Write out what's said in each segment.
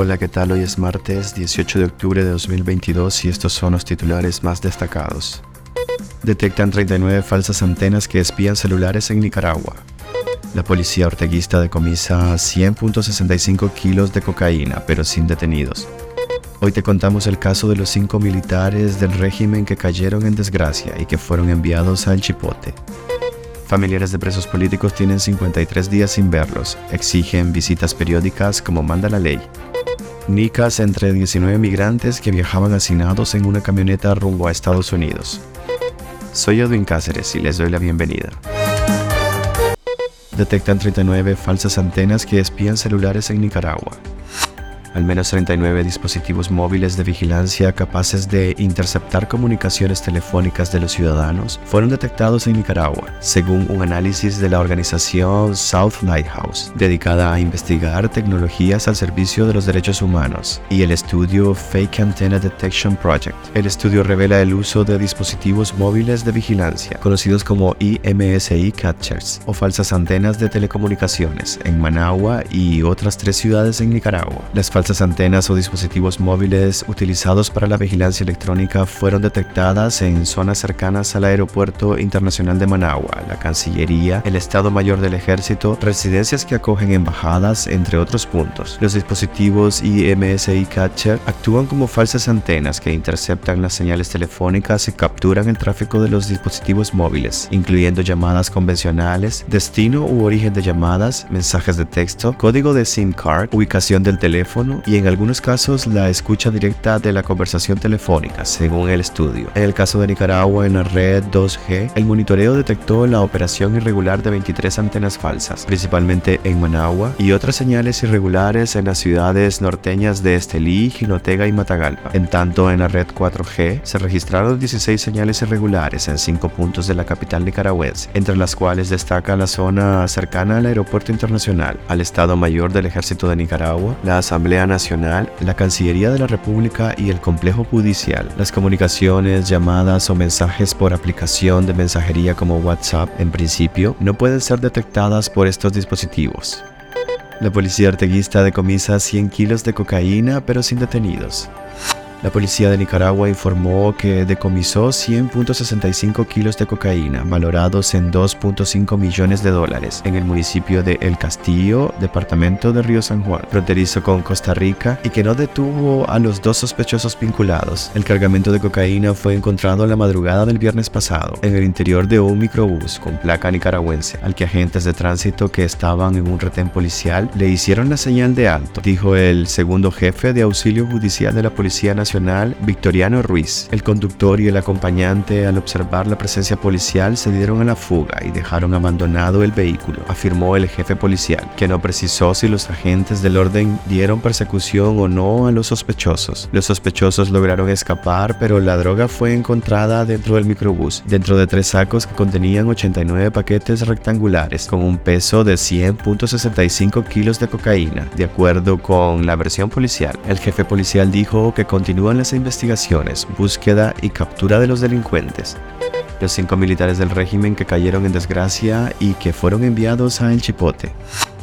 Hola, ¿qué tal? Hoy es martes 18 de octubre de 2022 y estos son los titulares más destacados. Detectan 39 falsas antenas que espían celulares en Nicaragua. La policía orteguista decomisa 100.65 kilos de cocaína, pero sin detenidos. Hoy te contamos el caso de los cinco militares del régimen que cayeron en desgracia y que fueron enviados al Chipote. Familiares de presos políticos tienen 53 días sin verlos, exigen visitas periódicas como manda la ley. Nicas entre 19 migrantes que viajaban hacinados en una camioneta rumbo a Estados Unidos. Soy Edwin Cáceres y les doy la bienvenida. Detectan 39 falsas antenas que espían celulares en Nicaragua. Al menos 39 dispositivos móviles de vigilancia capaces de interceptar comunicaciones telefónicas de los ciudadanos fueron detectados en Nicaragua, según un análisis de la organización South Lighthouse, dedicada a investigar tecnologías al servicio de los derechos humanos, y el estudio Fake Antenna Detection Project. El estudio revela el uso de dispositivos móviles de vigilancia, conocidos como IMSI Catchers, o falsas antenas de telecomunicaciones, en Managua y otras tres ciudades en Nicaragua. Las falsas antenas o dispositivos móviles utilizados para la vigilancia electrónica fueron detectadas en zonas cercanas al Aeropuerto Internacional de Managua, la Cancillería, el Estado Mayor del Ejército, residencias que acogen embajadas, entre otros puntos. Los dispositivos IMSI Catcher actúan como falsas antenas que interceptan las señales telefónicas y capturan el tráfico de los dispositivos móviles, incluyendo llamadas convencionales, destino u origen de llamadas, mensajes de texto, código de SIM card, ubicación del teléfono, y en algunos casos la escucha directa de la conversación telefónica, según el estudio. En el caso de Nicaragua, en la red 2G, el monitoreo detectó la operación irregular de 23 antenas falsas, principalmente en Managua, y otras señales irregulares en las ciudades norteñas de Estelí, Jinotega y Matagalpa. En tanto, en la red 4G se registraron 16 señales irregulares en 5 puntos de la capital nicaragüense, entre las cuales destaca la zona cercana al aeropuerto internacional, al Estado Mayor del Ejército de Nicaragua, la Asamblea Nacional, la Cancillería de la República y el Complejo Judicial. Las comunicaciones, llamadas o mensajes por aplicación de mensajería como WhatsApp, en principio, no pueden ser detectadas por estos dispositivos. La policía arteguista decomisa 100 kilos de cocaína, pero sin detenidos. La policía de Nicaragua informó que decomisó 100.65 kilos de cocaína, valorados en 2.5 millones de dólares, en el municipio de El Castillo, departamento de Río San Juan, fronterizo con Costa Rica, y que no detuvo a los dos sospechosos vinculados. El cargamento de cocaína fue encontrado en la madrugada del viernes pasado, en el interior de un microbús con placa nicaragüense, al que agentes de tránsito que estaban en un retén policial le hicieron la señal de alto, dijo el segundo jefe de auxilio judicial de la Policía Nacional Victoriano Ruiz. El conductor y el acompañante al observar la presencia policial se dieron a la fuga y dejaron abandonado el vehículo, afirmó el jefe policial, que no precisó si los agentes del orden dieron persecución o no a los sospechosos. Los sospechosos lograron escapar, pero la droga fue encontrada dentro del microbús, dentro de tres sacos que contenían 89 paquetes rectangulares con un peso de 100.65 kilos de cocaína, de acuerdo con la versión policial. El jefe policial dijo que continuó continúan las investigaciones, búsqueda y captura de los delincuentes. Los cinco militares del régimen que cayeron en desgracia y que fueron enviados a El Chipote.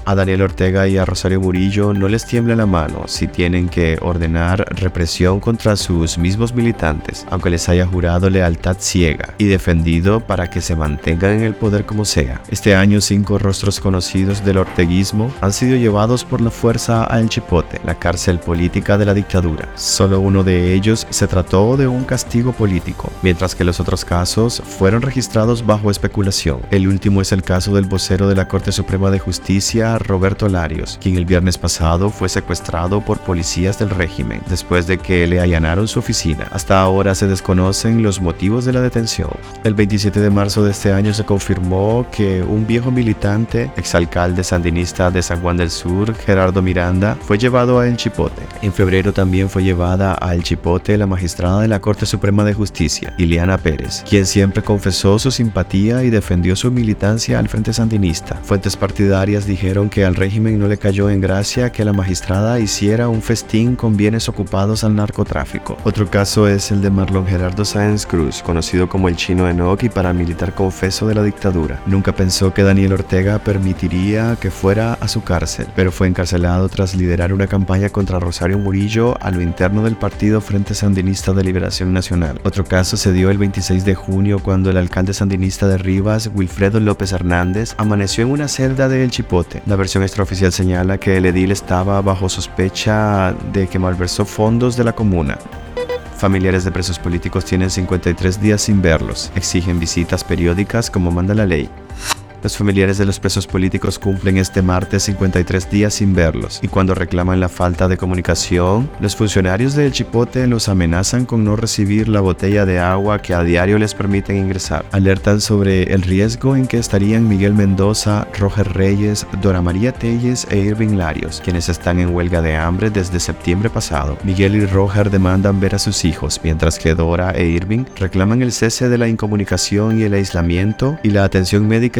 A Daniel Ortega y a Rosario Murillo no les tiembla la mano si tienen que ordenar represión contra sus mismos militantes, aunque les haya jurado lealtad ciega y defendido para que se mantengan en el poder como sea. Este año cinco rostros conocidos del orteguismo han sido llevados por la fuerza a El Chipote, la cárcel política de la dictadura. Solo uno de ellos se trató de un castigo político, mientras que los otros casos fueron registrados bajo especulación. El último es el caso del vocero de la Corte Suprema de Justicia, Roberto Larios, quien el viernes pasado fue secuestrado por policías del régimen después de que le allanaron su oficina. Hasta ahora se desconocen los motivos de la detención. El 27 de marzo de este año se confirmó que un viejo militante, exalcalde sandinista de San Juan del Sur, Gerardo Miranda, fue llevado a El Chipote. En febrero también fue llevada a El Chipote la magistrada de la Corte Suprema de Justicia, Ileana Pérez, quien siempre confesó su simpatía y defendió su militancia al Frente Sandinista. Fuentes partidarias dijeron dijeron que al régimen no le cayó en gracia que la magistrada hiciera un festín con bienes ocupados al narcotráfico. Otro caso es el de Marlon Gerardo Sáenz Cruz, conocido como el chino Enoch y paramilitar confeso de la dictadura. Nunca pensó que Daniel Ortega permitiría que fuera a su cárcel, pero fue encarcelado tras liderar una campaña contra Rosario Murillo a lo interno del partido Frente Sandinista de Liberación Nacional. Otro caso se dio el 26 de junio cuando el alcalde sandinista de Rivas, Wilfredo López Hernández, amaneció en una celda de El Chipote. Versión extraoficial señala que el edil estaba bajo sospecha de que malversó fondos de la comuna. Familiares de presos políticos tienen 53 días sin verlos. Exigen visitas periódicas como manda la ley. Los familiares de los presos políticos cumplen este martes 53 días sin verlos y cuando reclaman la falta de comunicación, los funcionarios del Chipote los amenazan con no recibir la botella de agua que a diario les permiten ingresar. Alertan sobre el riesgo en que estarían Miguel Mendoza, Roger Reyes, Dora María Telles e Irving Larios, quienes están en huelga de hambre desde septiembre pasado. Miguel y Roger demandan ver a sus hijos, mientras que Dora e Irving reclaman el cese de la incomunicación y el aislamiento y la atención médica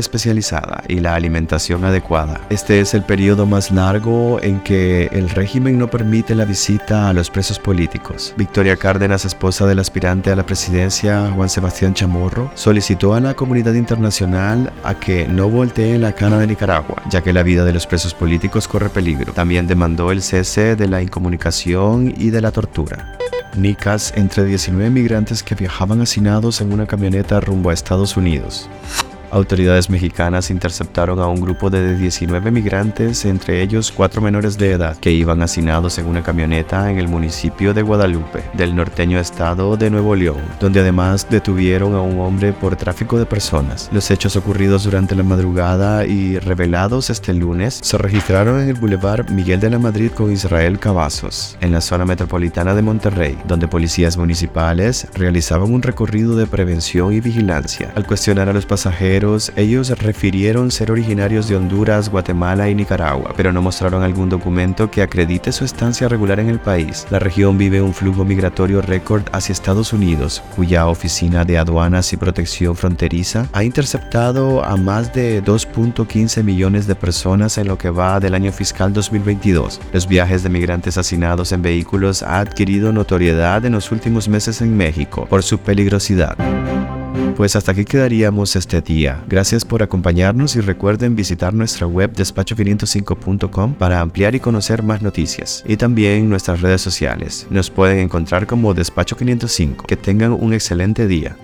y la alimentación adecuada. Este es el periodo más largo en que el régimen no permite la visita a los presos políticos. Victoria Cárdenas, esposa del aspirante a la presidencia Juan Sebastián Chamorro, solicitó a la comunidad internacional a que no voltee la cana de Nicaragua, ya que la vida de los presos políticos corre peligro. También demandó el cese de la incomunicación y de la tortura. Nicas entre 19 migrantes que viajaban hacinados en una camioneta rumbo a Estados Unidos. Autoridades mexicanas interceptaron a un grupo de 19 migrantes, entre ellos cuatro menores de edad, que iban hacinados en una camioneta en el municipio de Guadalupe, del norteño estado de Nuevo León, donde además detuvieron a un hombre por tráfico de personas. Los hechos ocurridos durante la madrugada y revelados este lunes se registraron en el Boulevard Miguel de la Madrid con Israel Cavazos, en la zona metropolitana de Monterrey, donde policías municipales realizaban un recorrido de prevención y vigilancia. Al cuestionar a los pasajeros, ellos refirieron ser originarios de Honduras, Guatemala y Nicaragua, pero no mostraron algún documento que acredite su estancia regular en el país. La región vive un flujo migratorio récord hacia Estados Unidos, cuya Oficina de Aduanas y Protección Fronteriza ha interceptado a más de 2.15 millones de personas en lo que va del año fiscal 2022. Los viajes de migrantes hacinados en vehículos ha adquirido notoriedad en los últimos meses en México por su peligrosidad. Pues hasta aquí quedaríamos este día. Gracias por acompañarnos y recuerden visitar nuestra web despacho505.com para ampliar y conocer más noticias. Y también nuestras redes sociales. Nos pueden encontrar como Despacho 505. Que tengan un excelente día.